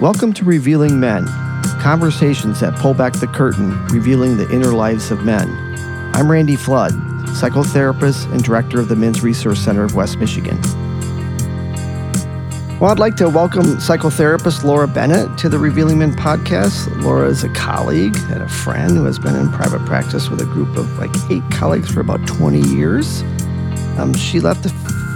Welcome to Revealing Men, conversations that pull back the curtain, revealing the inner lives of men. I'm Randy Flood, psychotherapist and director of the Men's Resource Center of West Michigan. Well, I'd like to welcome psychotherapist Laura Bennett to the Revealing Men podcast. Laura is a colleague and a friend who has been in private practice with a group of like eight colleagues for about 20 years. Um, she left the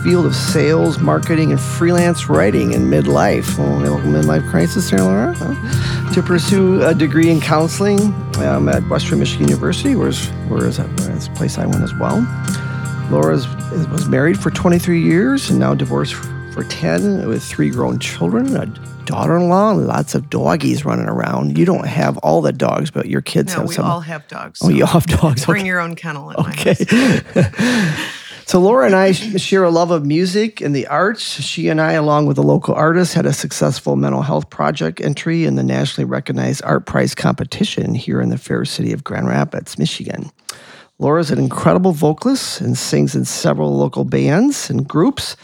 field of sales, marketing, and freelance writing in midlife. Oh, little midlife crisis there, Laura. Huh? To pursue a degree in counseling um, at Western Michigan University, where is, where is that? That's a place I went as well. Laura was married for 23 years and now divorced for 10 with three grown children, a daughter-in-law, and lots of doggies running around. You don't have all the dogs, but your kids No, have we some. We all have dogs. oh, you all have dogs. Bring Okay. your own kennel in Okay. So Laura and I share a love of music and the arts. She and I, along with a local artist, had a successful mental health project entry in the nationally recognized ArtPrize competition here in the fair city of Grand Rapids, Michigan. Laura's an incredible vocalist and sings in several local bands and groups.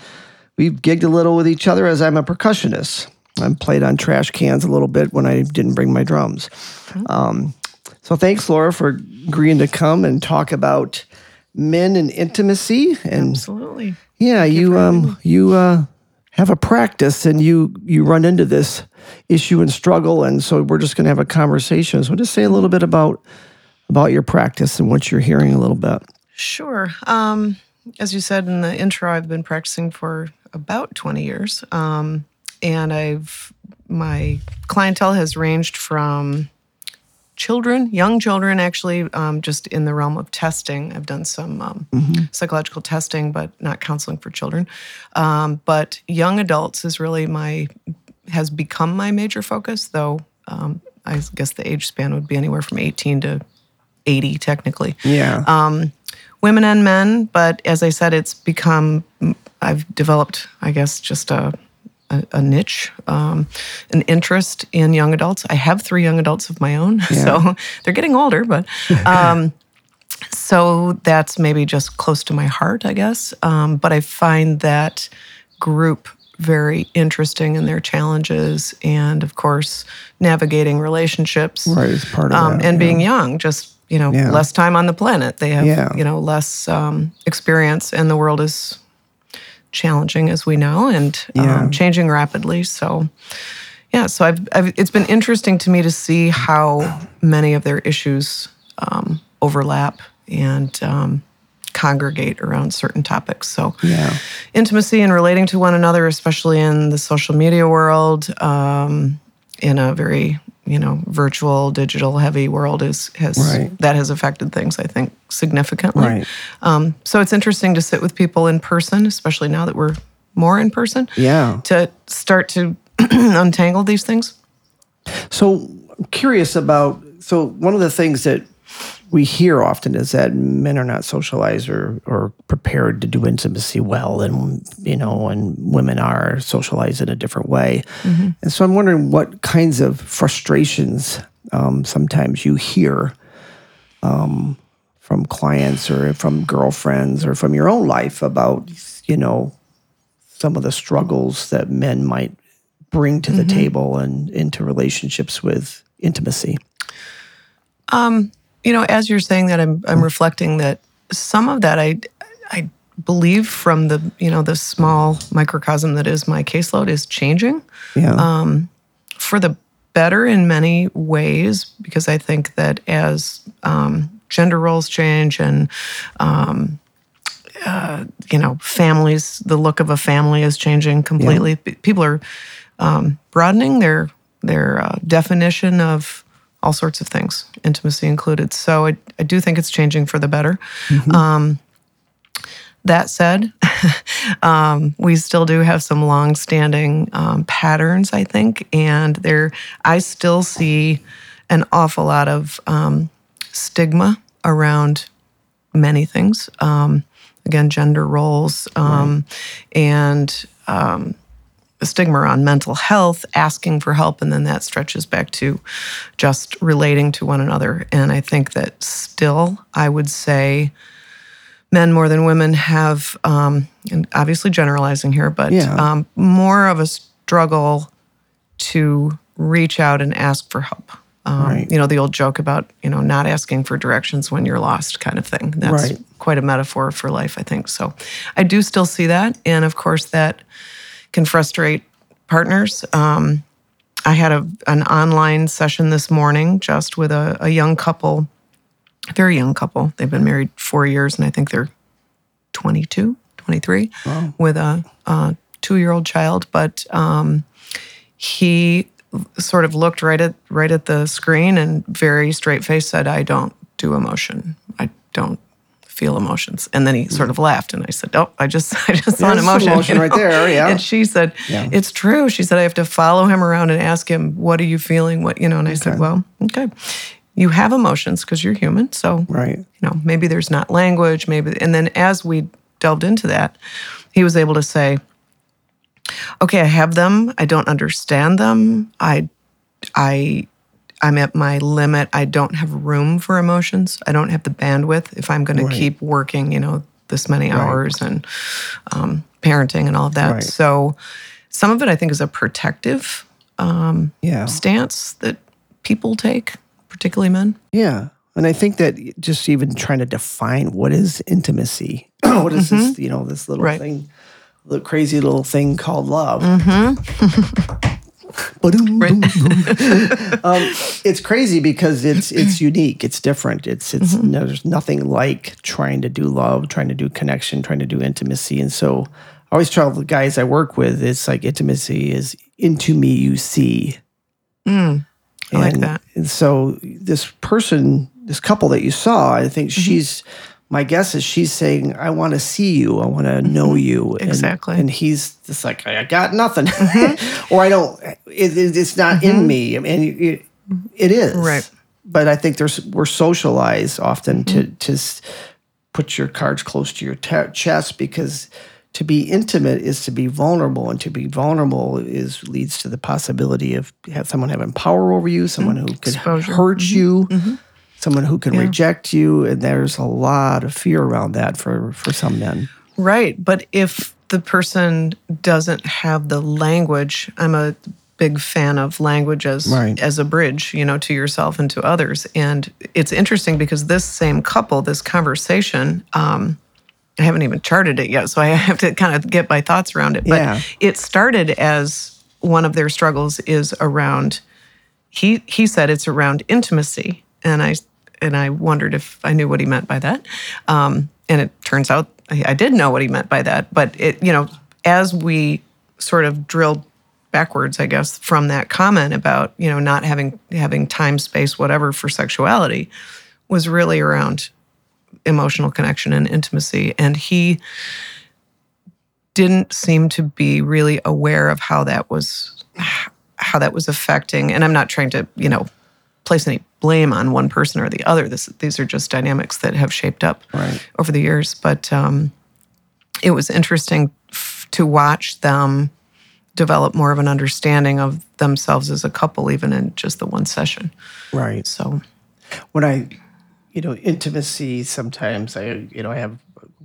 We've gigged a little with each other as I'm a percussionist. I played on trash cans a little bit when I didn't bring my drums. Um, so thanks, Laura, for agreeing to come and talk about men and intimacy. And Absolutely. yeah, you um you uh, have a practice and you you run into this issue and struggle, and so we're just going to have a conversation. So just say a little bit about about your practice and what you're hearing a little bit. Sure. Um, as you said in the intro, I've been practicing for about 20 years. Um, and I've, my clientele has ranged from children, young children, actually, um, just in the realm of testing. I've done some um, psychological testing, but not counseling for children. Um, but young adults is really my, has become my major focus, though um, I guess the age span would be anywhere from 18 to 80 technically Yeah. um, women and men. But as I said, it's become, I've developed, I guess, just a, a, a niche, um, an interest in young adults. I have three young adults of my own, so they're getting older, but. Um, so that's maybe just close to my heart, I guess. Um, but I find that group very interesting in their challenges and, of course, navigating relationships right, it's part of um, that. and yeah. being young, just you know, Yeah. less time on the planet. They have Yeah. you know less um, experience, and the world is challenging as we know, and Yeah. um, changing rapidly. So, yeah, so I've, I've it's been interesting to me to see how many of their issues um, overlap and um, congregate around certain topics. So, yeah. intimacy and relating to one another, especially in the social media world, um, in a very you know virtual, digital heavy world, is has Right. that has affected things I think significantly. Right. Um, so it's interesting to sit with people in person, especially now that we're more in person, Yeah. to start to untangle these things. So I'm curious about so one of the things that we hear often is that men are not socialized or, or prepared to do intimacy well and you know and women are socialized in a different way. And so i'm wondering what kinds of frustrations um, sometimes you hear um, from clients or from girlfriends or from your own life about you know some of the struggles that men might bring to the table and into relationships with intimacy. You know, as you're saying that, I'm I'm reflecting that some of that I I believe from the you know the small microcosm that is my caseload is changing. Yeah. for the better in many ways because I think that as um, gender roles change and um, uh, you know families, the look of a family is changing completely. P- People are um, broadening their their uh, definition of all sorts of things, intimacy included. So I, I do think it's changing for the better. Um, that said, um, we still do have some long-standing um, patterns, I think, and there I still see an awful lot of um, stigma around many things. Um, again, gender roles um, and um, a stigma around mental health, asking for help, and then that stretches back to just relating to one another. And I think that still, I would say, men more than women have, um, and obviously generalizing here, but Yeah. um, more of a struggle to reach out and ask for help. Um, Right. You know, the old joke about, you know, not asking for directions when you're lost kind of thing. That's Right. quite a metaphor for life, I think. So I do still see that. And of course, that can frustrate partners. Um, I had a, an online session this morning just with a, a young couple, a very young couple. They've been married four years, and I think they're 22, 23, with a, a two year old child. But um, he sort of looked right at right at the screen and very straight faced said, "I don't do emotion. I don't feel emotions." And then he sort of laughed, and I said, "Oh, I just I just saw an emotion, emotion you right there, yeah. And she said, Yeah. "It's true." She said, "I have to follow him around and ask him, what are you feeling? What you know?" And I said, "Well, okay." You have emotions because you're human, so Right. you know maybe there's not language maybe and then as we delved into that he was able to say okay i have them i don't understand them i i i'm at my limit i don't have room for emotions i don't have the bandwidth if i'm going Right. to keep working you know this many hours and um, parenting and all of that Right. so some of it i think is a protective um, Yeah. stance that people take particularly men Yeah. And I think that just even trying to define what is intimacy, what is this, mm-hmm. you know, this little Right. thing, the crazy little thing called love. Boom. Mm-hmm. um, it's crazy because it's it's unique. It's different. It's it's mm-hmm. no, there's nothing like trying to do love, trying to do connection, trying to do intimacy. And so I always tell the guys I work with, it's like intimacy is into me you see. Mm. I like that. And so this person, this couple that you saw, I think mm-hmm. she's my guess is she's saying, I want to see you. I want to mm-hmm. know you. And- Exactly. And, he's just like, I got nothing. Mm-hmm. or I don't, it, it- it's not in mm-hmm. me. I mean, it, it is. Right. But I think there's, we're socialized often to, to put your cards close to your te- chest because to be intimate is to be vulnerable and to be vulnerable is leads to the possibility of have someone having power over you someone who could Exposure. hurt you someone who can reject you and there's a lot of fear around that for for some men Right. But if the person doesn't have the language, I'm a big fan of language as Right. as a bridge, you know, to yourself and to others. And it's interesting because this same couple, this conversation, um, I haven't even charted it yet, so I have to kind of get my thoughts around it. But Yeah. it started as one of their struggles is around he he said it's around intimacy and i and i wondered if i knew what he meant by that. Um, and it turns out I, I did know what he meant by that but it you know as we sort of drilled backwards i guess from that comment about you know not having having time space whatever for sexuality was really around emotional connection and intimacy. And he didn't seem to be really aware of how that was how that was affecting and i'm not trying to you know place any blame on one person or the other. This these are just dynamics that have shaped up Right. over the years but um, it was interesting f- to watch them develop more of an understanding of themselves as a couple even in just the one session. Right. So. When i you know intimacy sometimes i you know i have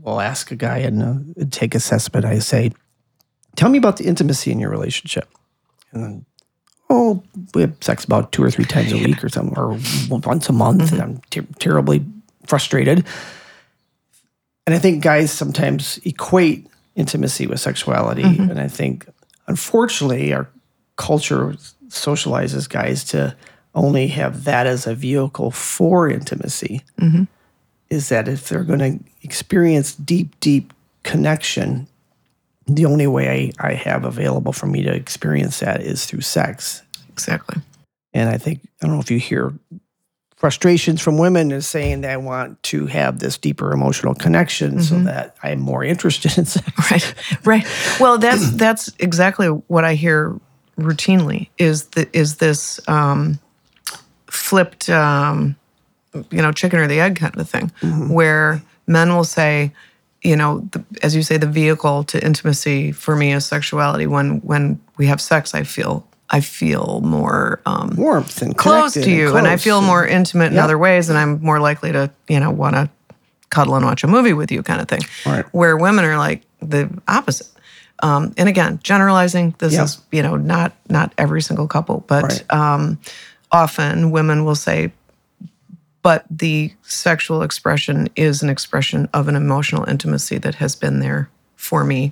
will ask a guy and uh, take assessment. I say tell me about the intimacy in your relationship. And then oh we have sex about two or three times a week or something or once a month and mm-hmm. i'm ter- terribly frustrated. And i think guys sometimes equate intimacy with sexuality mm-hmm. and i think unfortunately our culture socializes guys to only have that as a vehicle for intimacy mm-hmm. is that if they're going to experience deep, deep connection, the only way I, I have available for me to experience that is through sex. Exactly. And I think, I don't know if you hear frustrations from women is saying they want to have this deeper emotional connection so that I'm more interested in sex. right right. Well that's that's exactly what i hear routinely is the, is this um, flipped um, you know chicken or the egg kind of thing where men will say you know the, as you say the vehicle to intimacy for me is sexuality. When when we have sex i feel i feel more um, Warmth and close to you and i close feel more intimate in Yeah. other ways and i'm more likely to you know want to cuddle and watch a movie with you kind of thing Right. where women are like the opposite um, and again, generalizing. This Yeah. is you know not not every single couple, but Right. um, often women will say, but the sexual expression is an expression of an emotional intimacy that has been there for me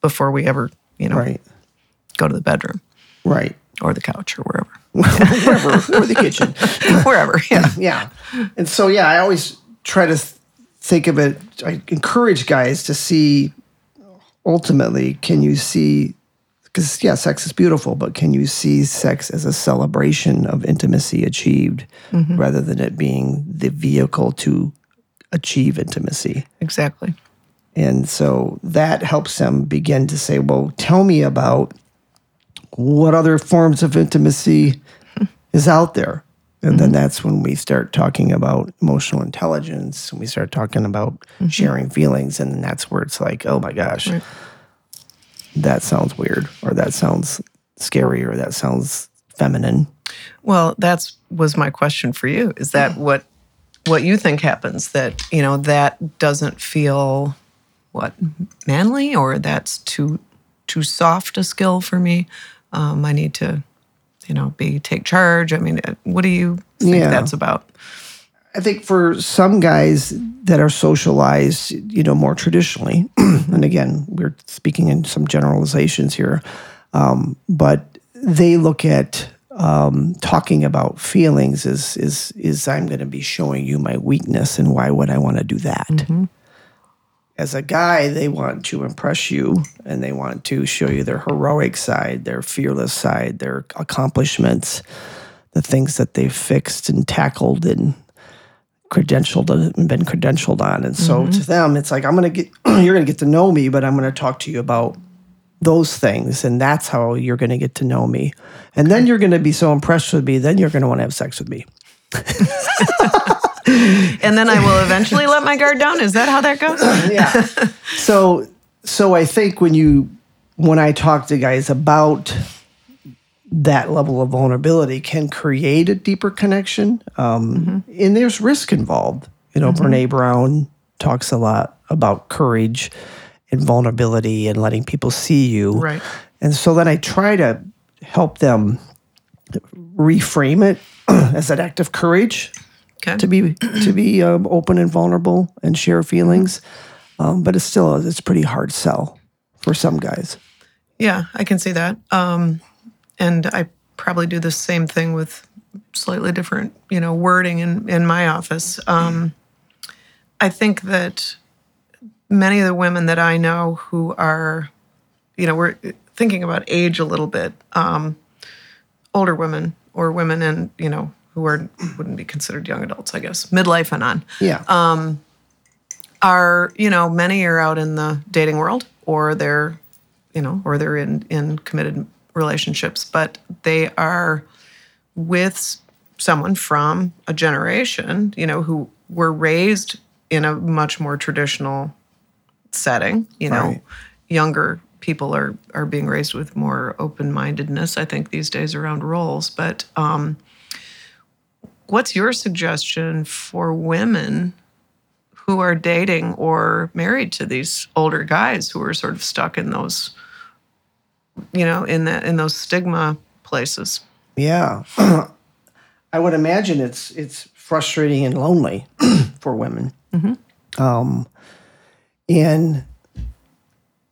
before we ever you know Right. go to the bedroom Right. or the couch or wherever, Wherever, or the kitchen. wherever. Yeah. yeah. And so, yeah, I always try to th- think of it. I encourage guys to see ultimately, can you see, because, yeah, sex is beautiful, but can you see sex as a celebration of intimacy achieved mm-hmm. rather than it being the vehicle to achieve intimacy? Exactly. And so that helps them begin to say, well, tell me about what other forms of intimacy is out there. And then mm-hmm. that's when we start talking about emotional intelligence and we start talking about mm-hmm. sharing feelings. And then that's where it's like, oh my gosh, that sounds weird, or that sounds scary, or that sounds feminine. Well, that's was my question for you. Is that what what you think happens? That you know that doesn't feel what manly, or that's too too soft a skill for me. Um, I need to, you know, be take charge. I mean, uh, what do you think Yeah. that's about? I think for some guys that are socialized, you know, more traditionally, and again, we're speaking in some generalizations here, um, but they look at um, talking about feelings is is is I'm going to be showing you my weakness, and why would I want to do that? As a guy, they want to impress you, and they want to show you their heroic side, their fearless side, their accomplishments, the things that they've fixed and tackled and credentialed and been credentialed on. And so mm-hmm. to them, it's like, I'm going to get, you're going to get to know me, but I'm going to talk to you about those things. And that's how you're going to get to know me. And then you're going to be so impressed with me, then you're going to want to have sex with me. And then I will eventually let my guard down. Is that how that goes? Yeah. so, so I think when you, when I talk to guys about that level of vulnerability can create a deeper connection. Um, And there's risk involved. You know, Brene Brown talks a lot about courage and vulnerability and letting people see you. Right. And so then I try to help them reframe it as an act of courage Okay. to be to be um, open and vulnerable and share feelings. Um, but it's still it's a pretty hard sell for some guys. Yeah, I can see that. Um, and I probably do the same thing with slightly different, you know, wording in, in my office. Um, I think that many of the women that I know who are, you know, we're thinking about age a little bit, um, older women or women in, you know, who are wouldn't be considered young adults, I guess, midlife and on Yeah. are you know many are out in the dating world or they're you know or they're in in committed relationships but they are with someone from a generation you know who were raised in a much more traditional setting you know Right. younger people are are being raised with more open-mindedness i think these days around roles but um what's your suggestion for women who are dating or married to these older guys who are sort of stuck in those you know in that in those stigma places Yeah. I would imagine it's it's frustrating and lonely for women. Um, and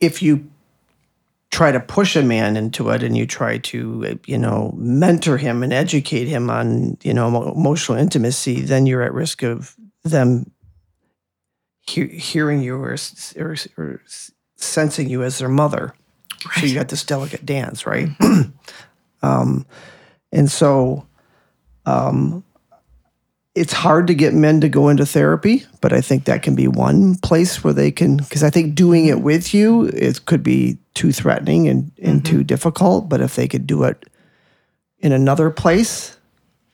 if you try to push a man into it and you try to you know mentor him and educate him on you know emotional intimacy, then you're at risk of them he- hearing you or, or, or sensing you as their mother. So you got this delicate dance, right? um, and so um, it's hard to get men to go into therapy, but I think that can be one place where they can, because I think doing it with you, it could be too threatening and, and too difficult. But if they could do it in another place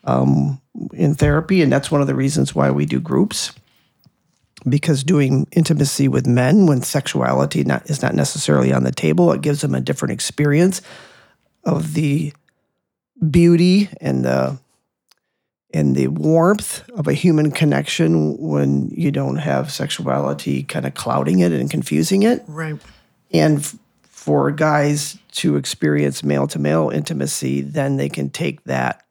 um, in therapy, and that's one of the reasons why we do groups, because doing intimacy with men when sexuality not, is not necessarily on the table, it gives them a different experience of the beauty and the and the warmth of a human connection when you don't have sexuality kind of clouding it and confusing it. right And f- for guys to experience male to male intimacy, then they can take that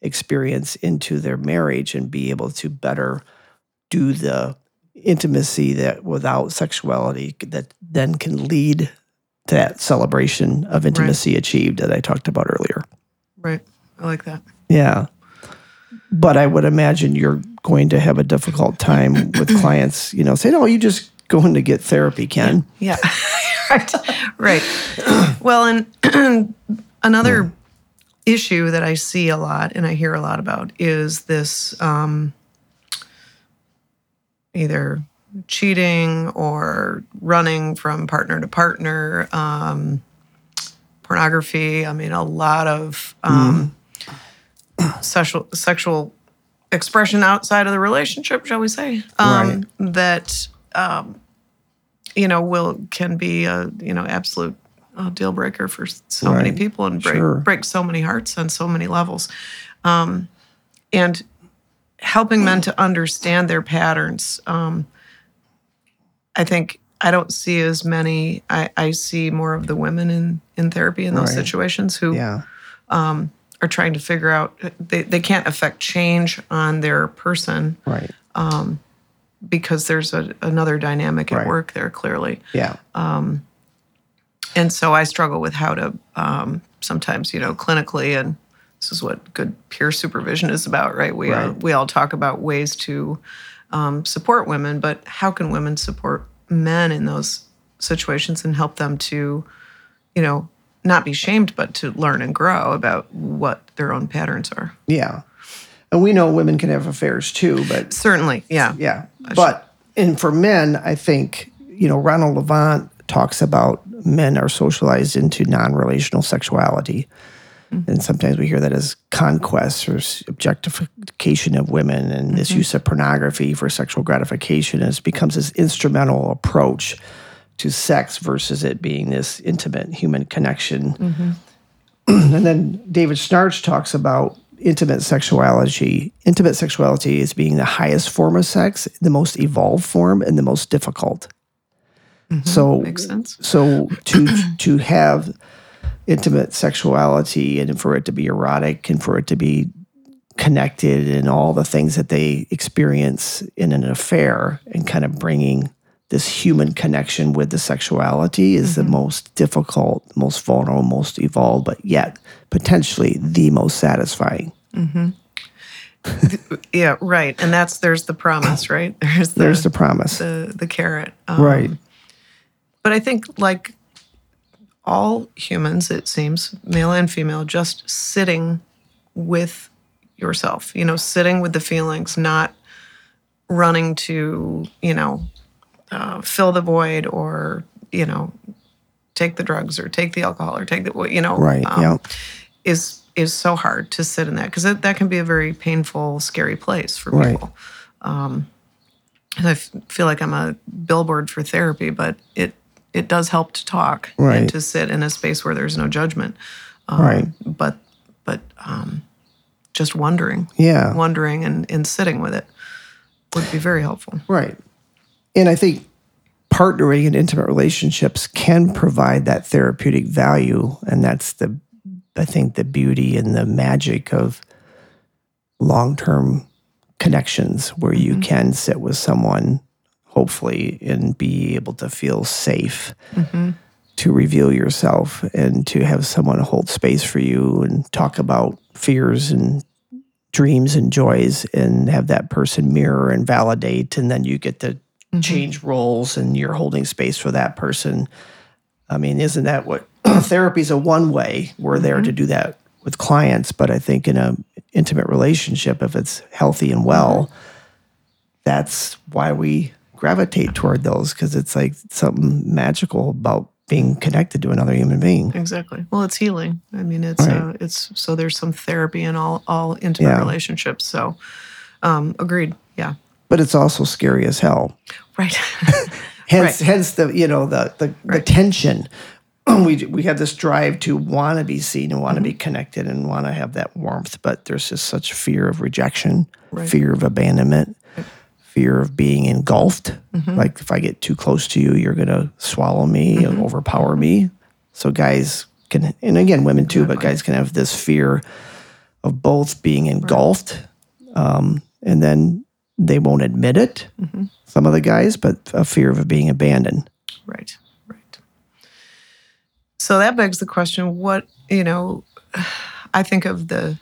experience into their marriage and be able to better do the intimacy that without sexuality that then can lead to that celebration of intimacy achieved that I talked about earlier. Right. I like that. Yeah. But I would imagine you're going to have a difficult time with clients, you know, say, no, you just going to get therapy, Ken. Yeah. right. Right. well, and another issue that I see a lot and I hear a lot about is this um, either cheating or running from partner to partner, um, pornography. I mean, a lot of um, sexual sexual expression outside of the relationship, shall we say? Um, That um, you know will can be a you know absolute uh, deal breaker for so many people and break Sure. break so many hearts on so many levels. Um, and helping men to understand their patterns. Um, I think I don't see as many. I, I see more of the women in in therapy in those Right. situations who Yeah. Are trying to figure out they, they can't affect change on their person Right. because there's a, another dynamic at Right. work there clearly Yeah. and so i struggle with how to um, sometimes you know clinically and this is what good peer supervision is about right we, All, Right. we all talk about ways to um, support women but how can women support men in those situations and help them to you know not be shamed but to learn and grow about what their own patterns are Yeah. And we know women can have affairs too, but certainly yeah yeah. But and for men, I think, you know, Ronald Levant talks about men are socialized into non-relational sexuality. Mm-hmm. And sometimes we hear that as conquest or objectification of women and this mm-hmm. use of pornography for sexual gratification. And it becomes this instrumental approach to sex versus it being this intimate human connection. Mm-hmm. and then David Schnarch talks about intimate sexuality. Intimate sexuality is being the highest form of sex, the most evolved form, and the most difficult. Mm-hmm. So makes sense so to to have intimate sexuality and for it to be erotic and for it to be connected and all the things that they experience in an affair and kind of bringing this human connection with the sexuality is the most difficult, most vulnerable, most evolved, but yet potentially the most satisfying. Mm-hmm. Yeah, right. And that's there's the promise, right? There's the There's the promise. the, the carrot. Um, right. But I think like all humans, it seems, male and female, just sitting with yourself, you know, sitting with the feelings, not running to, you know, uh, fill the void or, you know, take the drugs or take the alcohol or take the, you know, Right. um, yeah. is is so hard to sit in that because that can be a very painful, scary place for Right. people. Um, and I f- feel like I'm a billboard for therapy, but it it does help to talk Right. and to sit in a space where there's no judgment. Um, Right. But but um, just wondering, Yeah. wondering, and and sitting with it would be very helpful. Right. And I think partnering in intimate relationships can provide that therapeutic value. And that's the, I think, the beauty and the magic of long term connections where you mm-hmm. can sit with someone, hopefully, and be able to feel safe mm-hmm. to reveal yourself and to have someone hold space for you and talk about fears and dreams and joys and have that person mirror and validate. And then you get to change roles and you're holding space for that person i mean isn't that what therapy is a one way we're there to do that with clients but i think in a intimate relationship if it's healthy and well that's why we gravitate toward those because it's like something magical about being connected to another human being Exactly. Well, it's healing. I mean, it's uh, it's so there's some therapy in all all intimate Yeah. relationships. So, um, agreed. Yeah. But it's also scary as hell Right. hence Right. hence the you know the the, the tension we we have this drive to want to be seen and want to Mm-hmm. be connected and want to have that warmth but there's just such fear of rejection Right. fear of abandonment fear of being engulfed Mm-hmm. like if i get too close to you you're going to swallow me and overpower me So guys can, and again, women too, but guys can have this fear of both being engulfed, um, and then they won't admit it. Some of the guys, but a fear of being abandoned. Right, right. So that begs the question what, you know, I think of the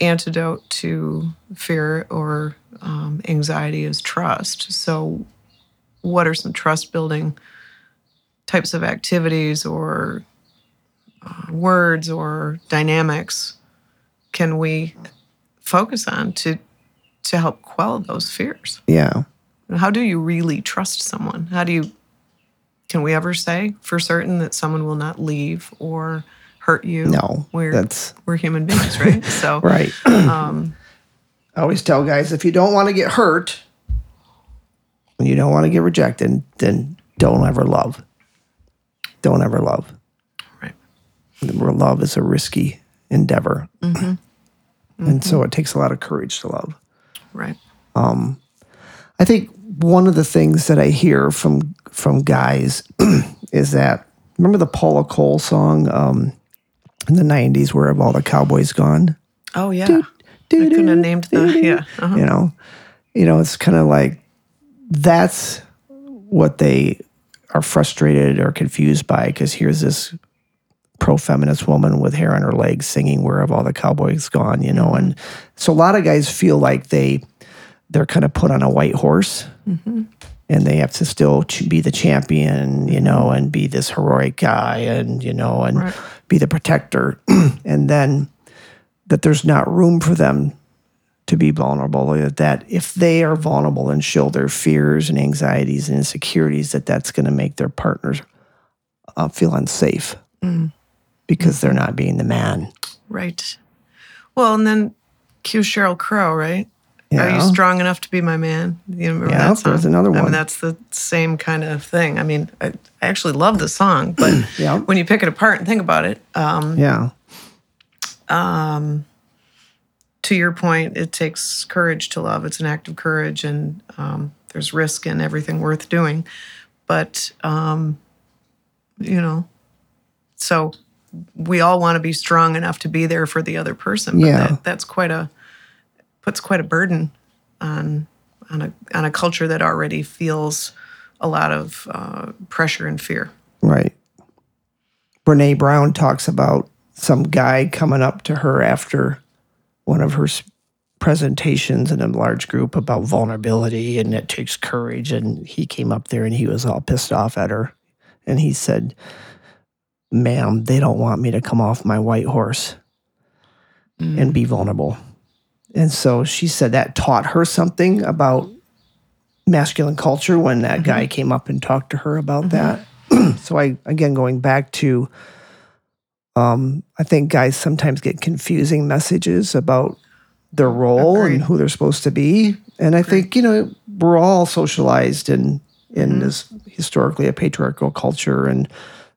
antidote to fear or um, anxiety is trust. So, what are some trust building types of activities or uh, words or dynamics can we focus on to to help quell those fears? Yeah. How do you really trust someone? How do you can we ever say for certain that someone will not leave or hurt you? No, we're that's- we're human beings, right? So Right. um, I always tell guys if you don't want to get hurt, when you don't want to get rejected, then don't ever love. Don't ever love. right, Where love is a risky endeavor. Mm-hmm. And so it takes a lot of courage to love. Right, I think one of the things that I hear from from guys is that remember the Paula Cole song um, in the '90s, "Where Have All the Cowboys Gone?" Oh yeah, I couldn't have named the yeah. Uh-huh. You know, you know, it's kind of like that's what they are frustrated or confused by because here's this pro feminist woman with hair on her legs singing "Where Have All the Cowboys Gone?" You know, and so a lot of guys feel like they they're kind of put on a white horse mm-hmm. and they have to still be the champion, you know, and be this heroic guy and, you know, and Right. be the protector. and then that there's not room for them to be vulnerable, uh, that if they are vulnerable and show their fears and anxieties and insecurities, that that's going to make their partners uh, feel unsafe mm. Because they're not being the man. Right. Well, and then cue Sheryl Crow, right? Are you strong enough to be my man? You remember Yeah, that song? there's another one. I mean, that's the same kind of thing. I mean, I, I actually love the song, but Yeah. when you pick it apart and think about it, um, Yeah. to your point, it takes courage to love. It's an act of courage, and um, there's risk in everything worth doing. But um, you know, so we all want to be strong enough to be there for the other person. But Yeah. that, that's quite a puts quite a burden on on a on a culture that already feels a lot of uh, pressure and fear. Right. Brene Brown talks about some guy coming up to her after one of her presentations in a large group about vulnerability and it takes courage. And he came up there and he was all pissed off at her. And he said, Ma'am, they don't want me to come off my white horse mm. and be vulnerable. And so she said that taught her something about masculine culture when that mm-hmm. guy came up and talked to her about mm-hmm. that. so I again going back to um I think guys sometimes get confusing messages about their role Agreed. and who they're supposed to be. And I think, you know, we're all socialized in in mm-hmm. this historically a patriarchal culture and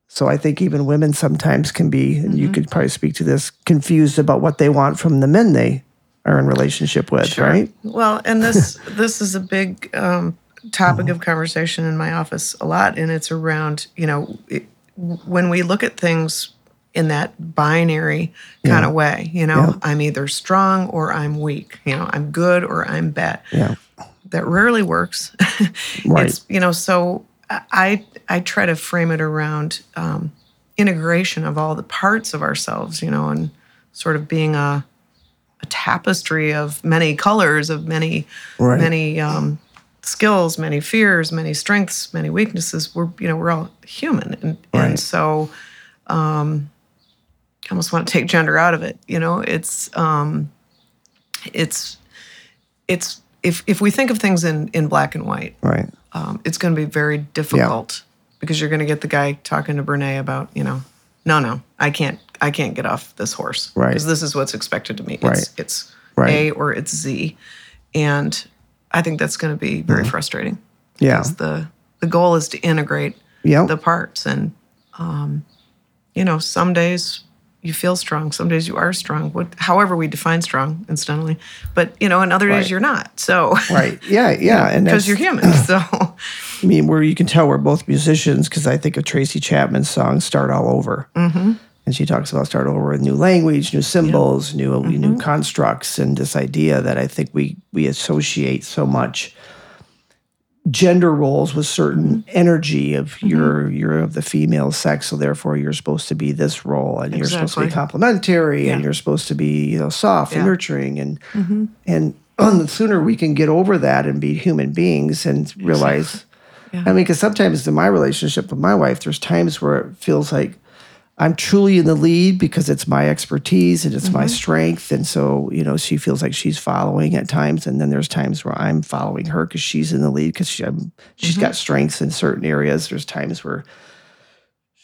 so I think even women sometimes can be, and you could probably speak to this, confused about what they want from the men they are in relationship with, right? Well, and this this is a big um, topic of conversation in my office a lot, and it's around you know it, when we look at things in that binary kind of way. You know, Yeah. I'm either strong or I'm weak. You know, I'm good or I'm bad. Yeah. That rarely works. Right. It's you know so I I try to frame it around um, integration of all the parts of ourselves. You know, and sort of being a a tapestry of many colors, of many Right. many um, skills, many fears, many strengths, many weaknesses. We're you know we're all human, and, Right. and so um, I almost want to take gender out of it. You know, it's um, it's it's if if we think of things in in black and white, Right. Um, it's going to be very difficult because you're going to get the guy talking to Brene about, you know, no, no, I can't, I can't get off this horse Right. because this is what's expected of me. It's, Right. it's Right. A or it's Z, and I think that's going to be very frustrating. Mm-hmm. Yeah. because the the goal is to integrate Yeah. the parts, and um, you know, some days you feel strong, some days you are strong. What, however we define strong, incidentally, but you know, and other Right. days you're not. So Right. Yeah. Yeah. And because you're human. So I mean, where you can tell we're both musicians because I think of Tracy Chapman's song "Start All Over," mm-hmm. and she talks about start over with new language, new symbols, new Mm-hmm. new constructs, and this idea that I think we we associate so much gender roles with certain Mm-hmm. energy of you're you're of the female sex, so therefore you're supposed to be this role, and you're supposed to be Exactly. complimentary, and you're supposed to be you know soft and Yeah. Mm-hmm. nurturing, and and the sooner we can get over that and be human beings and realize. Yeah. I mean, because sometimes in my relationship with my wife, there's times where it feels like I'm truly in the lead because it's my expertise and it's my mm-hmm. strength. And so, you know, she feels like she's following at times. And then there's times where I'm following her because she's in the lead because she, I'm- she's got mm-hmm. strengths in certain areas. There's times where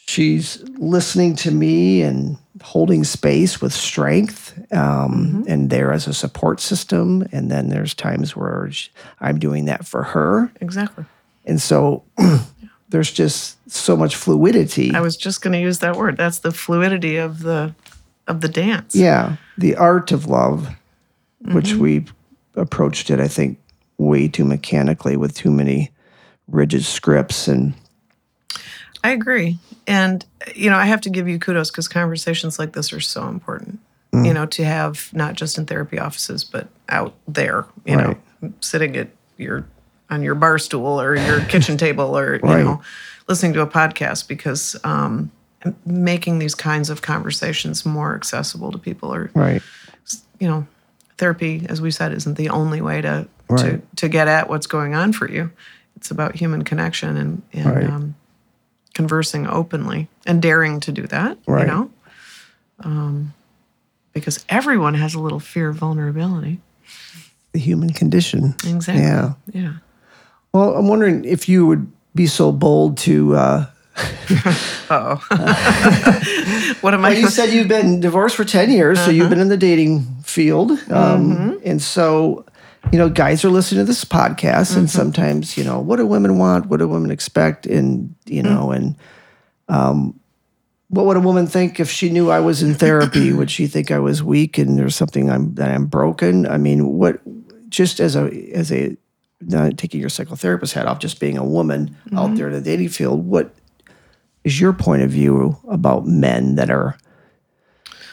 she's listening to me and holding space with strength um, mm-hmm. and there as a support system. And then there's times where sh I'm doing that for her. Exactly. And so there's just so much fluidity. I was just going to use that word. That's the fluidity of the of the dance. yeah. The art of love, Mm-hmm. which we approached it, I think, way too mechanically with too many rigid scripts. And I agree. And, you know, I have to give you kudos because conversations like this are so important, Mm. you know, to have not just in therapy offices, but out there, you know, sitting at your, on your bar stool or your kitchen table or, you know, listening to a podcast because um, making these kinds of conversations more accessible to people or, right. you know, therapy, as we said, isn't the only way to, to, Right. to get at what's going on for you. It's about human connection and, and Right. um, conversing openly and daring to do that, Right. you know? Um, because everyone has a little fear of vulnerability. The human condition. Exactly. Yeah. Yeah. Well, I'm wondering if you would be so bold to. Uh, What am I? well, you said you've been divorced for 10 years, so Uh-huh. you've been in the dating field. Um, Mm-hmm. And so, you know, guys are listening to this podcast, and Mm-hmm. sometimes, you know, what do women want? What do women expect? And, you know, Mm. and um, what would a woman think if she knew I was in therapy? would she think I was weak and there's something I'm that I'm broken? I mean, what just as a as a not taking your psychotherapist hat off, just being a woman Mm-hmm. out there in the dating field, what is your point of view about men that are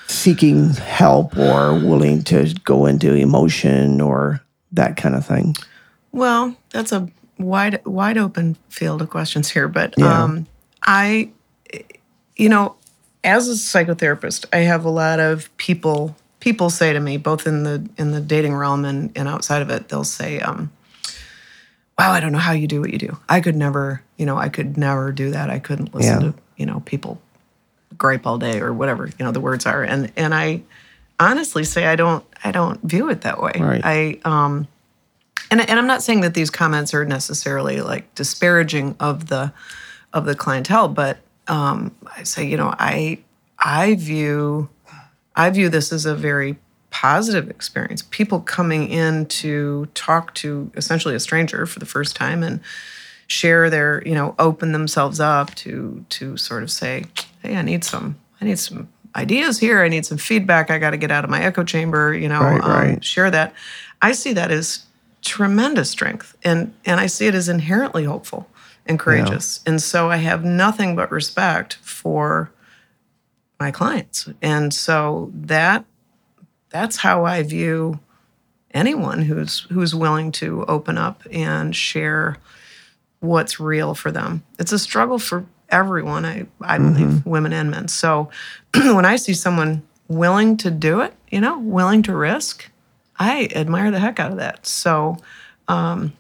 seeking help or willing to go into emotion or that kind of thing? Well, that's a wide wide open field of questions here, but Yeah. um, I, you know, as a psychotherapist, I have a lot of people people say to me, both in the in the dating realm and, and outside of it, they'll say, um, "Wow, I don't know how you do what you do. I could never, you know, I could never do that. I couldn't listen Yeah. to you know people gripe all day or whatever you know the words are." And and I honestly say I don't I don't view it that way. Right. I um and and I'm not saying that these comments are necessarily like disparaging of the of the clientele, but um, I say you know I I view I view this as a very positive experience. People coming in to talk to essentially a stranger for the first time and share their you know open themselves up to to sort of say hey I need some I need some ideas here. I need some feedback. I got to get out of my echo chamber you know Right, um, right. share that. I see that as tremendous strength and and I see it as inherently hopeful and courageous. And so I have nothing but respect for my clients. And so that that's how I view anyone who's who's willing to open up and share what's real for them. It's a struggle for everyone, I, I believe, women and men. So when I see someone willing to do it, you know, willing to risk, I admire the heck out of that. So um,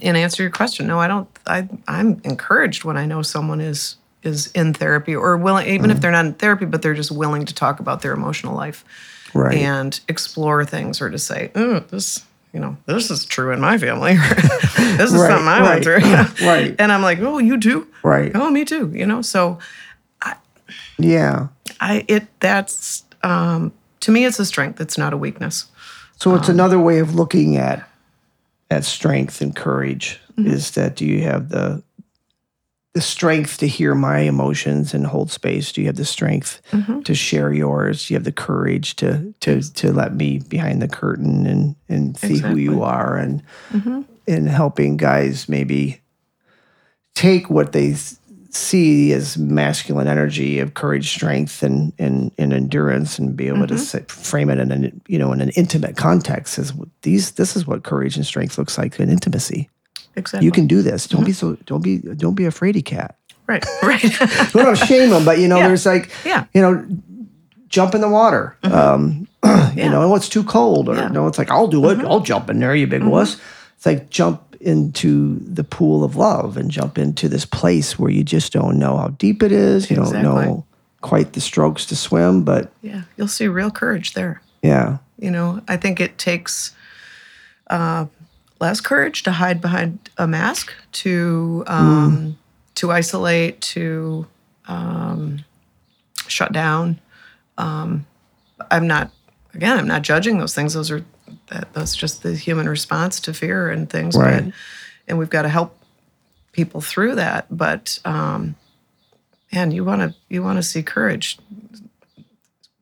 in answer your question, no, I don't I I'm encouraged when I know someone is is in therapy or willing even if they're not in therapy, but they're just willing to talk about their emotional life Right. and explore things or to say, oh, this, you know, this is true in my family. this is Right, something I right, went through. right. And I'm like, oh, you too? Right. Oh, me too. You know, so Yeah. I, it, that's, um, to me, it's a strength. It's not a weakness. So Um, it's another way of looking at at strength and courage Mm-hmm. is that do you have the the strength to hear my emotions and hold space? Do you have the strength Mm-hmm. to share yours? Do you have the courage to to to let me behind the curtain and and see who you are and Mm-hmm. in helping guys maybe take what they see as masculine energy of courage, strength, and and, and endurance, and be able to say, frame it in an you know in an intimate context. As these, this is what courage and strength looks like in intimacy. Exactly. You can do this. Don't be so. Don't be. Don't be a fraidy cat. right. Right. We don't shame them, but you know, Yeah. there's like, Yeah. you know, jump in the water. Um, you know, it's too cold, or Yeah. no, it's like I'll do it. I'll jump in there, you big wuss. It's like jump into the pool of love and jump into this place where you just don't know how deep it is. You don't know quite the strokes to swim, but yeah. You'll see real courage there. yeah, You know, I think it takes uh, less courage to hide behind a mask, to um, to isolate, to um, shut down. Um, I'm not again. I'm not judging those things. Those are that, that's just the human response to fear and things. Right. But, and we've got to help people through that. But um, man, you want to you want to see courage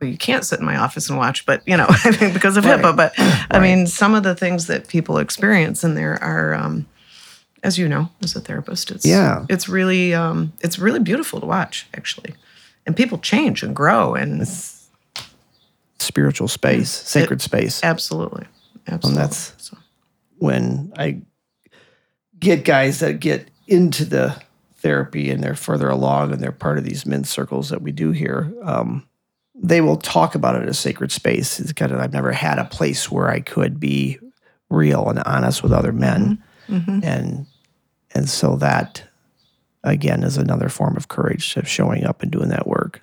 you can't sit in my office and watch, but you know, I mean, because of HIPAA. But I mean, some of the things that people experience in there are, um, as you know, as a therapist, it's Yeah. it's really um, it's really beautiful to watch actually, and people change and grow, and spiritual space, sacred space. absolutely, absolutely. that's- so, when I get guys that get into the therapy and they're further along and they're part of these men's circles that we do here, um, they will talk about it as sacred space. It's kind of I've never had a place where I could be real and honest with other men, mm-hmm. Mm-hmm. and and so that again is another form of courage of showing up and doing that work.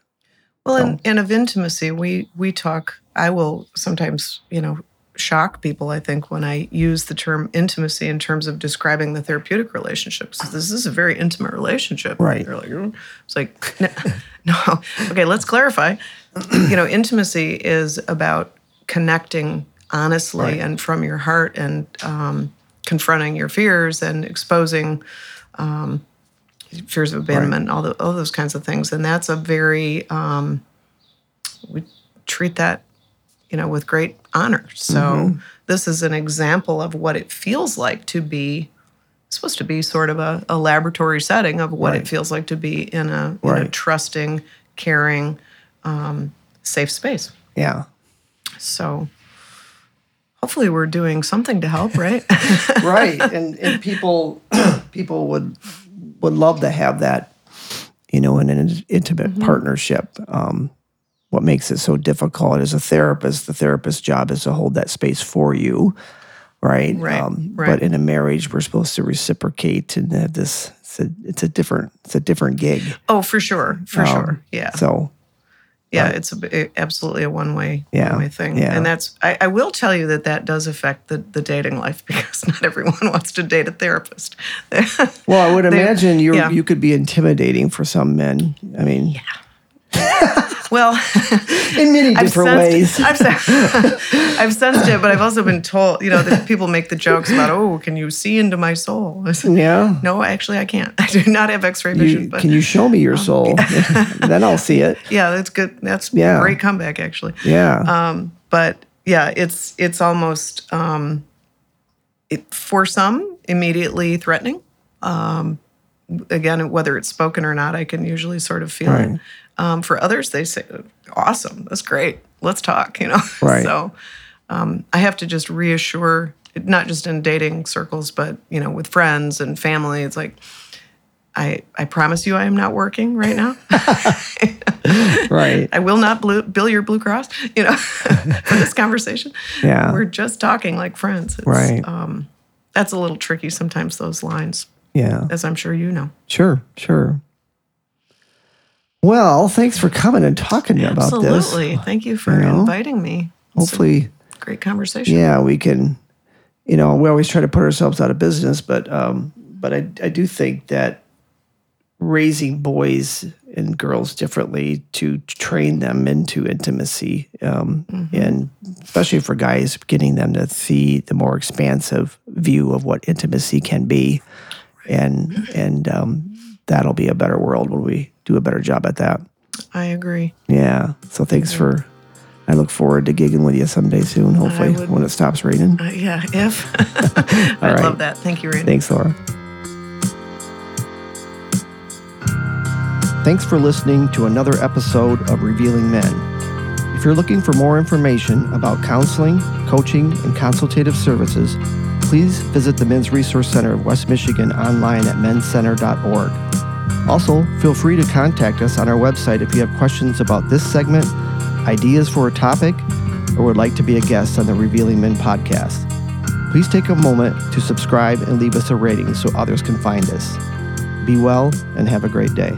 Well, and, and of intimacy, we we talk. I will sometimes, you know, shock people. I think when I use the term intimacy in terms of describing the therapeutic relationship, 'cause this is a very intimate relationship. Right. They're like, "Oh." it's like, no, no. Okay, let's clarify. you know, intimacy is about connecting honestly Right. and from your heart and um, confronting your fears and exposing um, fears of abandonment, all, the, all those kinds of things. And that's a very, um, we treat that, you know, with great honor. So this is an example of what it feels like to be supposed to be sort of a, a laboratory setting of what Right. it feels like to be in a, in a trusting, caring, um, safe space. Yeah. So hopefully we're doing something to help, right? right and and people people would would love to have that you know in an intimate Mm-hmm. partnership um what makes it so difficult as a therapist the therapist's job is to hold that space for you right Um, Right, but in a marriage we're supposed to reciprocate and have this it's a, it's a different it's a different gig oh, for sure. For Um, sure. Yeah. so Yeah, it's a, it- absolutely a one way Yeah, one way thing, yeah. and that's I, I will tell you that that does affect the the dating life because not everyone wants to date a therapist. well i would imagine you yeah. you could be intimidating for some men i mean well, in many I've different sensed, ways I've, I've sensed it, but I've also been told, you know, that people make the jokes about, oh, can you see into my soul? Said, yeah no, actually, I can't. I do not have X-ray vision. You, but can you show me your soul? then I'll see it. yeah, that's good. That's Yeah. great comeback, actually. Yeah. Um, but yeah, it's it's almost um, it, for some immediately threatening. Um, again, whether it's spoken or not, I can usually sort of feel Right. it. Um, for others, they say, "Awesome, that's great. Let's talk." You know, Right. so um, I have to just reassure, not just in dating circles, but you know, with friends and family. It's like. I, I promise you I am not working right now. right. I will not blue, bill your Blue Cross, you know, for this conversation. Yeah. We're just talking like friends. It's, Right. Um, that's a little tricky sometimes, those lines, Yeah. as I'm sure you know. Sure. Sure. Well, thanks for coming and talking to me about this. Absolutely. Thank you for You know, inviting me. It's Hopefully, great conversation. yeah, we can. You know, we always try to put ourselves out of business, but um, but I I do think that raising boys and girls differently to train them into intimacy, um, and especially for guys, getting them to see the more expansive view of what intimacy can be, and and um, that'll be a better world when we do a better job at that. I agree. Yeah. So thanks for. I look forward to gigging with you someday soon. Hopefully, would- when it stops raining. Uh, yeah, if. I right. love that. Thank you, Randy. Thanks, Laura. Thanks for listening to another episode of Revealing Men. If you're looking for more information about counseling, coaching, and consultative services, please visit the Men's Resource Center of West Michigan online at menscenter.org. Also, feel free to contact us on our website if you have questions about this segment, ideas for a topic, or would like to be a guest on the Revealing Men podcast. Please take a moment to subscribe and leave us a rating so others can find us. Be well and have a great day.